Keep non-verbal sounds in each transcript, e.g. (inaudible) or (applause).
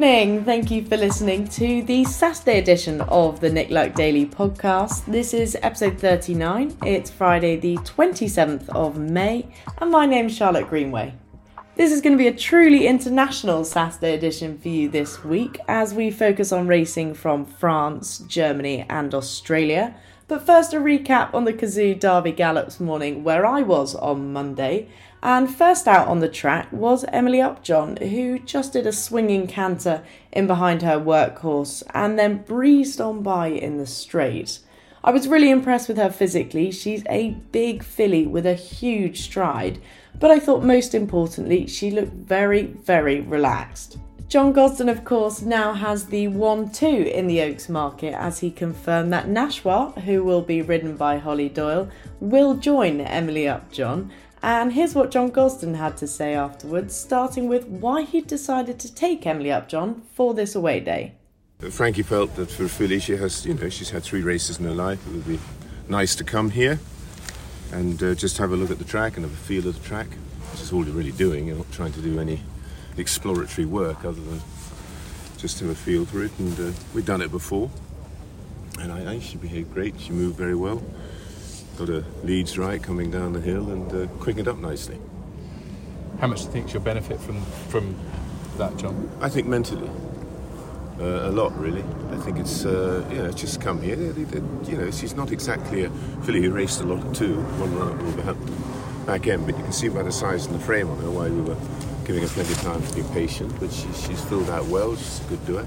Evening. Thank you for listening to the Saturday edition of the Nick Luck Daily podcast. This is episode 39. It's Friday, the 27th of May, and my name's Charlotte Greenway. This is going to be a truly international Saturday edition for you this week as we focus on racing from France, Germany, and Australia. But first, a recap on the Cazoo Derby Gallops morning where I was on Monday. And first out on the track was Emily Upjohn, who just did a swinging canter in behind her workhorse and then breezed on by in the straight. I was really impressed with her physically. She's a big filly with a huge stride, but I thought most importantly, she looked very, very relaxed. John Gosden, of course, now has the 1 2 in the Oaks market as he confirmed that Nashwa, who will be ridden by Hollie Doyle, will join Emily Upjohn. And here's what John Gosden had to say afterwards, starting with why he decided to take Emily Upjohn for this away day. Frankie felt that for filly, she has, you know, she's had three races in her life. It would be nice to come here and uh, just have a look at the track and have a feel of the track, This is all you're really doing. You're not trying to do any exploratory work other than just have a feel for it. And uh, we've done it before, and I, I, she behaved great. She moved very well. Got her leads right coming down the hill and uh, quickened up nicely. How much do you think she'll benefit from from that, John? I think mentally. Uh, a lot, really. I think it's uh, you know just come here. You know, she's not exactly a filly who raced a lot two, one run at Wolverhampton back end, but you can see by the size and the frame on her why we were giving her plenty of time to be patient. But she, she's filled out well. She's a good doer,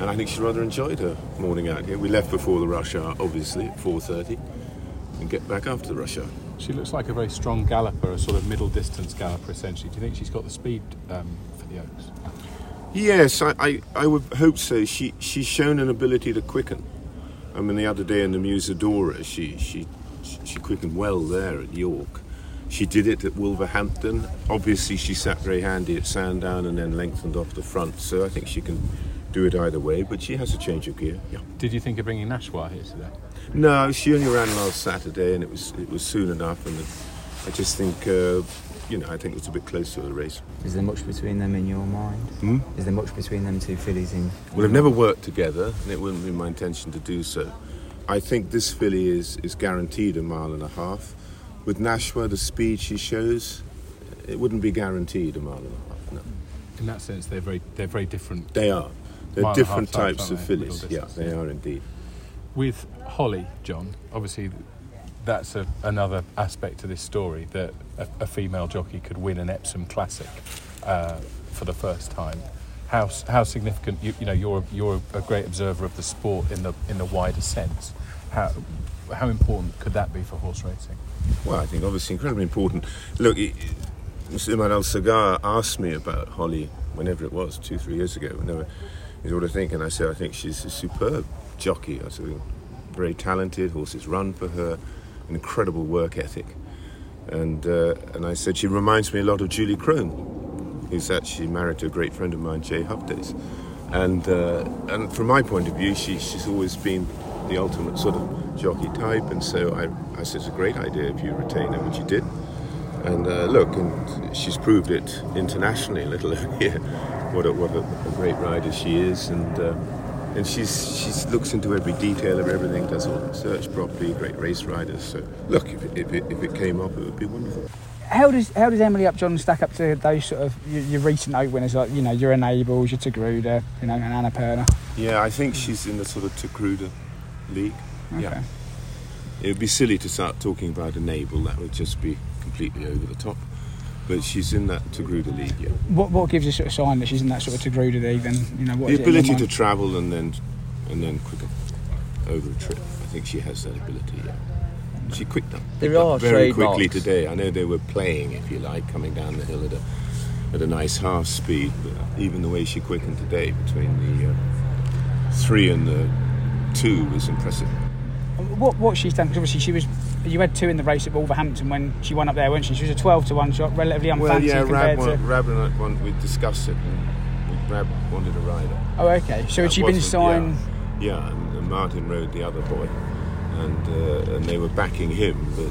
and I think she rather enjoyed her morning out here. We left before the rush hour, obviously at 4:30, and get back after the rush hour. She looks like a very strong galloper, a sort of middle distance galloper, essentially. Do you think she's got the speed um, for the Oaks? Yes, I, I, I, would hope so. She she's shown an ability to quicken. I mean, the other day in the Musidora, she she she quickened well there at York. She did it at Wolverhampton. Obviously, she sat very handy at Sandown and then lengthened off the front. So I think she can do it either way. But she has a change of gear. Yeah. Did you think of bringing Nashwa here today? No, she only ran last Saturday, and it was it was soon enough. And I just think. Uh, you know, I think it was a bit close to the race. Is there much between them in your mind? Hmm? Is there much between them two fillies in? Well, they've never worked together, and it wouldn't be my intention to do so. I think this filly is, is guaranteed a mile and a half. With Nashwa, the speed she shows, it wouldn't be guaranteed a mile and a half. No. In that sense, they're very they're very different. They are. They're Mile and a different types, types of fillies. Yeah, they yeah. are indeed. With Hollie, John, obviously that's a, another aspect to this story that a, a female jockey could win an Epsom Classic uh, for the first time. How, how significant you, you know you're you're a great observer of the sport in the in the wider sense. How how important could that be for horse racing? Well, I think obviously incredibly important. Look, Mr. Imad Al Sagar asked me about Hollie whenever it was, two, three years ago. Whenever he said, what do I think? And I said, I think she's a superb jockey. I said, very talented, horses run for her, an incredible work ethic. And, uh, and I said, she reminds me a lot of Julie Krone, who's actually married to a great friend of mine, Jay Hubdays. And, uh, and from my point of view, she, she's always been the ultimate sort of jockey type. And so I, I said, it's a great idea if you retain her, which you did. And uh, look, and she's proved it internationally, let alone here, what a, what a, a great rider she is. And, uh, and she's, she looks into every detail of everything, does all the research properly, great race riders. So look, if it, if it, if it came up, it would be wonderful. How does how does Emily Upjohn stack up to those sort of your, your recent oak winners like you know your Enables, your Taghrooda, you know, and Anapurna? Yeah, I think she's in the sort of Taghrooda league. Okay. Yeah. It would be silly to start talking about Enable, that would just be completely over the top. But she's in that Taghrooda league, yeah. What what gives a sort of sign that she's in that sort of Taghrooda league? Then you know what the is it in your ability to travel and then and then quicken over a trip. I think she has that ability. Yeah. She quicked up. There Picked up are very trademarks. quickly today. I know they were playing, if you like, coming down the hill at a at a nice half speed. But even the way she quickened today between the uh, three and the two was impressive. What what she's done? Because obviously she was. You had two in the race at Wolverhampton when she won up there, weren't she? She was a twelve to one shot, relatively unfancy Well, yeah, Rab, to. Rab and I, we discussed it. And Rab wanted a rider. Oh, okay. So had she been signed? Yeah, yeah and, and Martin rode the other boy, and uh, and they were backing him, but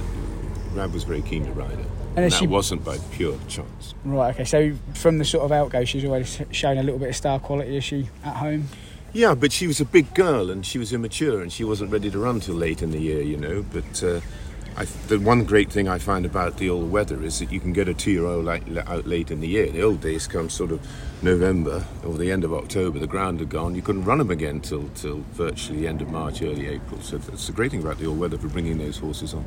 Rab was very keen to ride her. And has that she- wasn't by pure chance. Right. Okay. So from the sort of outgo, she's always shown a little bit of star quality. Is she at home? Yeah, but she was a big girl and she was immature and she wasn't ready to run till late in the year, you know. But uh, I, the one great thing I find about the old weather is that you can get a two-year-old out late in the year. The old days come sort of November or the end of October. The ground had gone. You couldn't run them again till till virtually the end of March, early April. So that's the great thing about the old weather for bringing those horses on.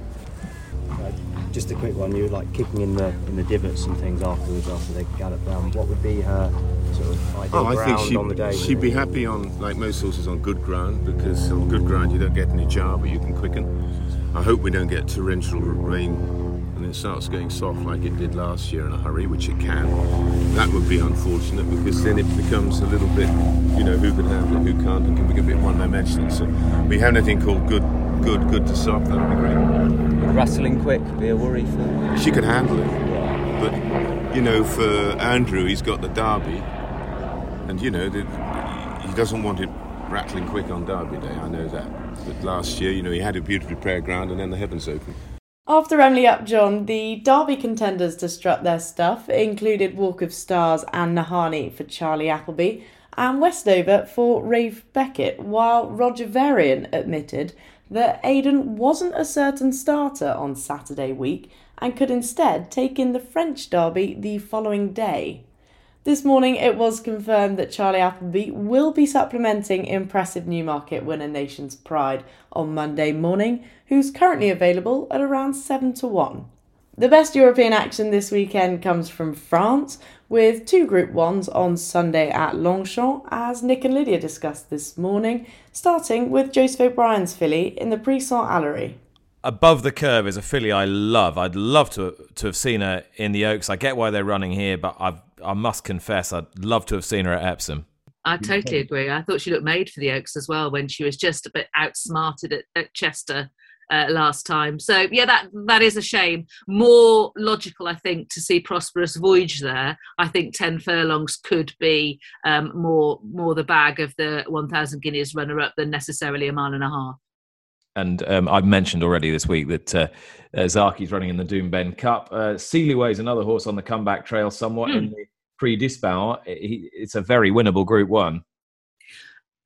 Just a quick one. You were like kicking in the in the divots and things afterwards after they galloped round. What would be her sort of ideal Oh, I ground think she'd, on the day? she'd be happy on, like most horses, on good ground because on good ground you don't get any jar, but you can quicken. I hope we don't get torrential rain and it starts going soft like it did last year in a hurry, which it can. That would be unfortunate because then it becomes a little bit, you know, who can handle it, who can't, and can become a bit one-dimensional. So we have anything called good, good, good to soft. That would be great. Would rattling quick be a worry for? She could handle it. But, you know, for Andrew, he's got the Derby. And, you know, the, he doesn't want it rattling quick on Derby Day, I know that. But last year, you know, he had a beautiful prayer ground and then the heavens opened. After Emily Upjohn, the Derby contenders to strut their stuff included Walk of Stars and Nahanni for Charlie Appleby and Westover for Ralph Beckett, while Roger Varian admitted that Eydon wasn't a certain starter on Saturday week and could instead take in the French Derby the following day. This morning, it was confirmed that Charlie Appleby will be supplementing impressive Newmarket winner Nation's Pride on Monday morning, who's currently available at around 7 to 1. The best European action this weekend comes from France, with two Group 1s on Sunday at Longchamp, as Nick and Lydia discussed this morning, starting with Joseph O'Brien's filly in the Prix Saint Alary. Above the Curve is a filly I love. I'd love to to have seen her in the Oaks. I get why they're running here, but I I must confess I'd love to have seen her at Epsom. I totally agree. I thought she looked made for the Oaks as well when she was just a bit outsmarted at, at Chester uh, last time. So yeah, that that is a shame. More logical, I think, to see Prosperous Voyage there. I think ten furlongs could be um, more more the bag of the one thousand guineas runner up than necessarily a mile and a half. And um, I've mentioned already this week that uh, uh, Zaaki's running in the Doomben Cup. Uh, Sealiway is another horse on the comeback trail, somewhat Hmm. in the He, it's a very winnable Group One.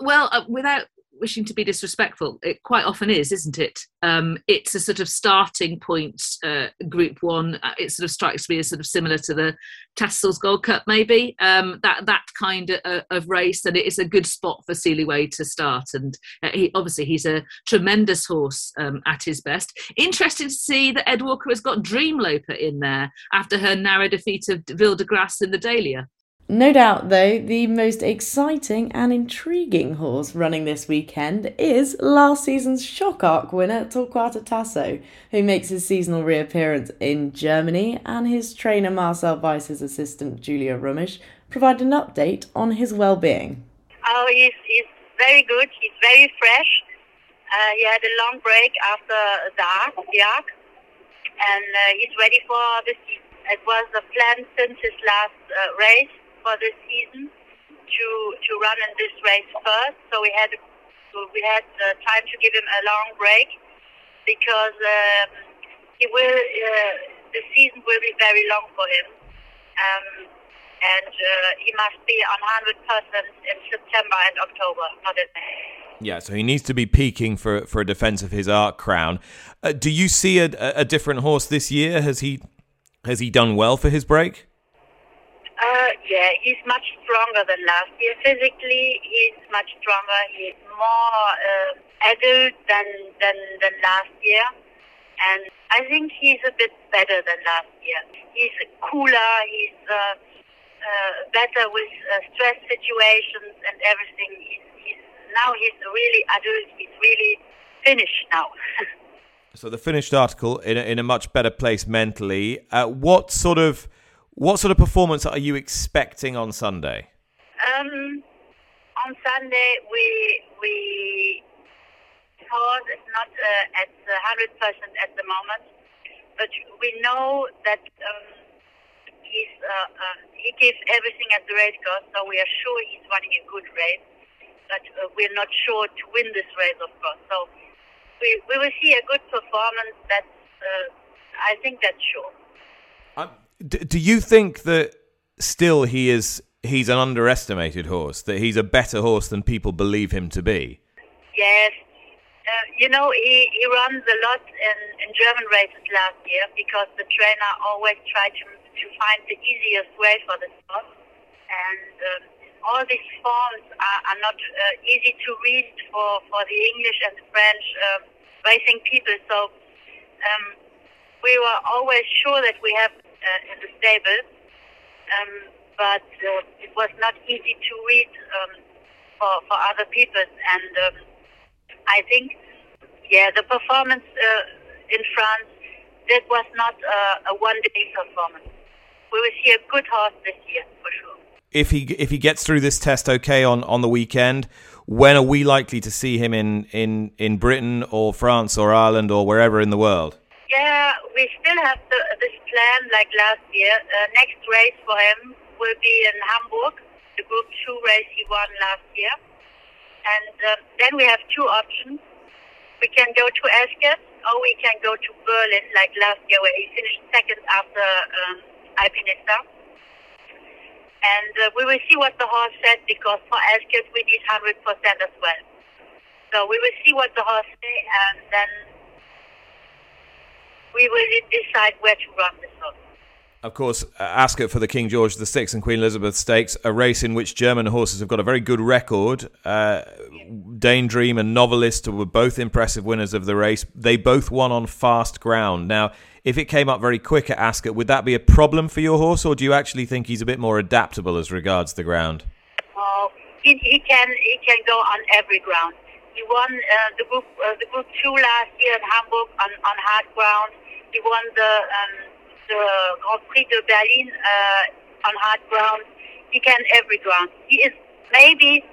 Well, uh, without wishing to be disrespectful, it quite often is, isn't it? Um, it's a sort of starting point, uh, Group One. Uh, It sort of strikes me as sort of similar to the Tattersalls Gold Cup, maybe um, that that kind of, of race, and it is a good spot for Sealiway to start. And uh, he obviously he's a tremendous horse um, at his best. Interesting to see that Ed Walker has got Dreamloper in there after her narrow defeat of Ville de Grasse in the Dahlia. No doubt, though, the most exciting and intriguing horse running this weekend is last season's shock arc winner Torquato Tasso, who makes his seasonal reappearance in Germany, and his trainer Marcel Weiss's assistant Julia Rumisch provide an update on his well-being. Oh, he's, he's very good. He's very fresh. Uh, he had a long break after the arc, the arc and uh, he's ready for the season. It was a plan since his last uh, race for this season to to run in this race first. So we had we had uh, time to give him a long break because um, he will uh, the season will be very long for him. Um, and uh, he must be on 100% in September and October, not in May. Yeah, so he needs to be peaking for for a defence of his Arc Crown. Uh, do you see a, a different horse this year? Has he has he done well for his break? Uh, yeah, he's much stronger than last year. Physically, he's much stronger. He's more uh, adult than, than than last year, and I think he's a bit better than last year. He's cooler. He's uh, uh, better with uh, stress situations and everything. He's, he's now he's really adult. He's really finished now. (laughs) So the finished article in a, in a much better place mentally. Uh, what sort of What sort of performance are you expecting on Sunday? Um, on Sunday, we we horse is not uh, at hundred percent at the moment, but we know that um, he's uh, uh, he gives everything at the race course, so we are sure he's running a good race. But uh, we're not sure to win this race, of course. So we we will see a good performance. That's uh, I think that's sure. Um, d- do you think that still he is he's an underestimated horse? That he's a better horse than people believe him to be? Yes. Uh, you know, he, he runs a lot in, in German races last year because the trainer always tried to, to find the easiest way for the horse. And um, all these forms are, are not uh, easy to read for, for the English and French uh, racing people. So um, we were always sure that we have uh, in the stable, um, but uh, it was not easy to read um, for, for other people. And um, I think, yeah, the performance uh, in France, that was not uh, a one-day performance. We will see a good horse this year, for sure. If he if he gets through this test okay on, on the weekend, when are we likely to see him in, in, in Britain or France or Ireland or wherever in the world? Yeah, we still have the, this plan like last year. Uh, next race for him will be in Hamburg, the Group 2 race he won last year. And uh, then we have two options. We can go to Ascot or we can go to Berlin like last year where he finished second after um, Alpinista. And uh, we will see what the horse said because for Ascot we need 100% as well. So we will see what the horse say and then we will decide where to run this horse. Of course, uh, Ascot for the King George VI and Queen Elizabeth Stakes, a race in which German horses have got a very good record. Uh, Dream and Novellist were both impressive winners of the race. They both won on fast ground. Now, if it came up very quick at Ascot, would that be a problem for your horse, or do you actually think he's a bit more adaptable as regards the ground? Oh, he, he can he can go on every ground. He won uh, the group uh, the group two last year in Hamburg on, on hard ground. He won the um, the Grand Prix de Berlin uh, on hard ground. He can every ground. He is maybe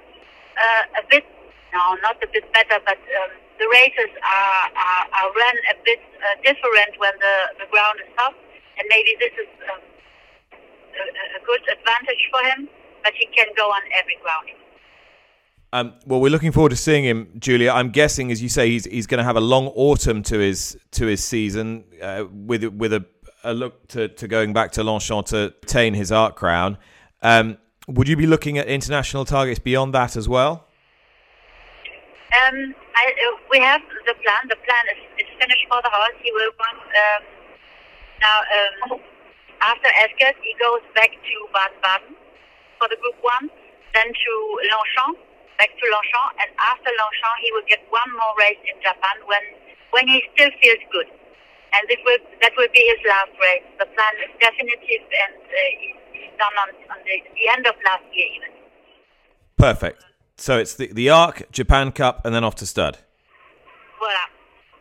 uh, a bit, no, not a bit better, but um, the races are, are, are run a bit uh, different when the, the ground is soft, and maybe this is um, a, a good advantage for him, but he can go on every ground. Um, well, we're looking forward to seeing him, Julia. I'm guessing, as you say, he's he's going to have a long autumn to his to his season uh, with with a, a look to, to going back to Longchamp to attain his Arc crown. Um, would you be looking at international targets beyond that as well? Um, I, uh, we have the plan. The plan is, is finished for the horse. He will um, now. Um, after Ascot, he goes back to Baden-Baden for the Group One, then to Longchamp, back to Longchamp, and after Longchamp, he will get one more race in Japan when when he still feels good, and it will that will be his last race. The plan is definitive, and uh, he's, done on, on the, the end of last year even. Perfect. So it's the the Arc, Japan Cup, and then off to stud. Voila.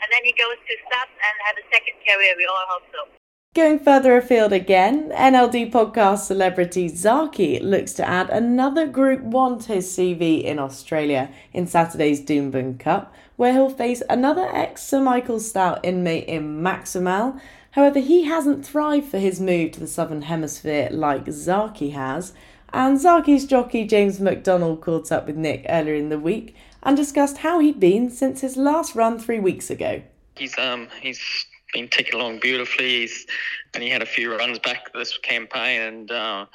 And then he goes to Stud and have a second career. We all hope so. Going further afield again, NLD podcast celebrity Zaaki looks to add another Group 1 to his CV in Australia in Saturday's Doomben Cup, where he'll face another ex Sir Michael Stoute inmate in Maximal. However, he hasn't thrived for his move to the Southern Hemisphere like Zaaki has, and Zaaki's jockey James McDonald caught up with Nick earlier in the week and discussed how he'd been since his last run three weeks ago. He's um he's been ticking along beautifully. He's and he had a few runs back this campaign, and uh,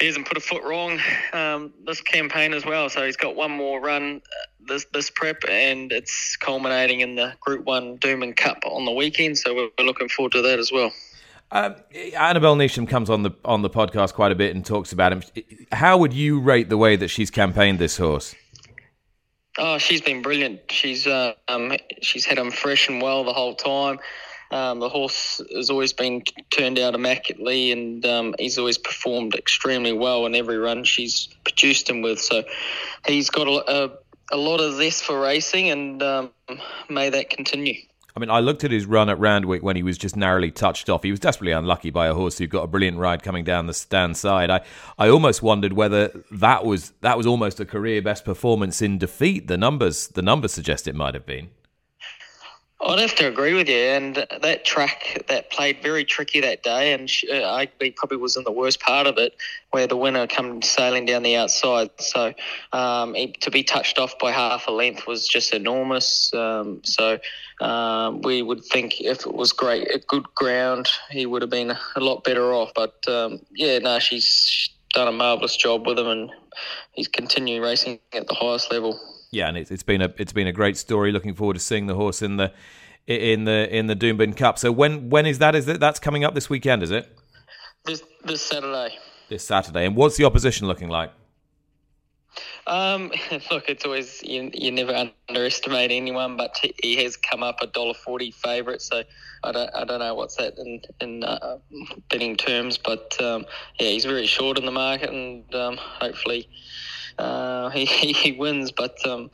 he hasn't put a foot wrong um, this campaign as well. So he's got one more run uh, this this prep, and it's culminating in the Group One Doomben Cup on the weekend. So we're, we're looking forward to that as well. Um, Annabel Neasham comes on the on the podcast quite a bit and talks about him. How would you rate the way that she's campaigned this horse? Oh, she's been brilliant. She's uh, um, she's had him fresh and well the whole time. Um, the horse has always been turned out immaculately, and um, he's always performed extremely well in every run she's produced him with. So he's got a, a, a lot of zest for racing, and um, may that continue. I mean, I looked at his run at Randwick when he was just narrowly touched off. He was desperately unlucky by a horse who got a brilliant ride coming down the stand side. I, I almost wondered whether that was that was almost a career best performance in defeat. The numbers the numbers suggest it might have been. I'd have to agree with you. And that track that played very tricky that day, and I he probably was in the worst part of it, where the winner come sailing down the outside. So um, to be touched off by half a length was just enormous. Um, so um, we would think if it was great, a good ground, he would have been a lot better off. But um, yeah, no, she's done a marvelous job with him, and he's continuing racing at the highest level yeah, and it's, it's been a it's been a great story. Looking forward to seeing the horse in the in the in the Doomben Cup. So when when is that? Is it that's coming up this weekend? Is it this this Saturday? This Saturday. And what's the opposition looking like? Um, (laughs) look, it's always you, you never underestimate anyone, but he has come up a dollar forty favourite, so I don't I don't know what's that in in uh, betting terms, but um, yeah, he's very short in the market, and um, hopefully uh, he, (laughs) he wins. But um,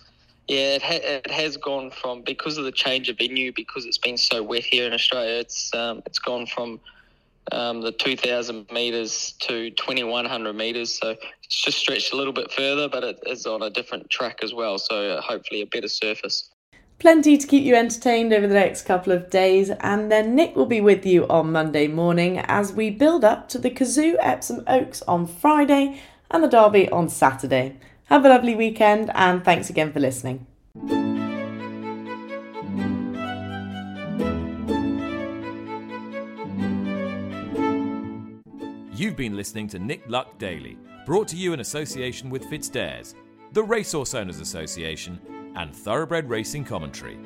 yeah, it, ha- it has gone from because of the change of venue, because it's been so wet here in Australia. It's um, it's gone from um, the 2,000 meters to 2,100 meters. So it's just stretched a little bit further, but it is on a different track as well. So uh, hopefully a better surface. Plenty to keep you entertained over the next couple of days, and then Nick will be with you on Monday morning as we build up to the Cazoo Epsom Oaks on Friday and the Derby on Saturday. Have a lovely weekend and thanks again for listening. You've been listening to Nick Luck Daily, brought to you in association with FitzDares, the Racehorse Owners Association, and Thoroughbred Racing Commentary.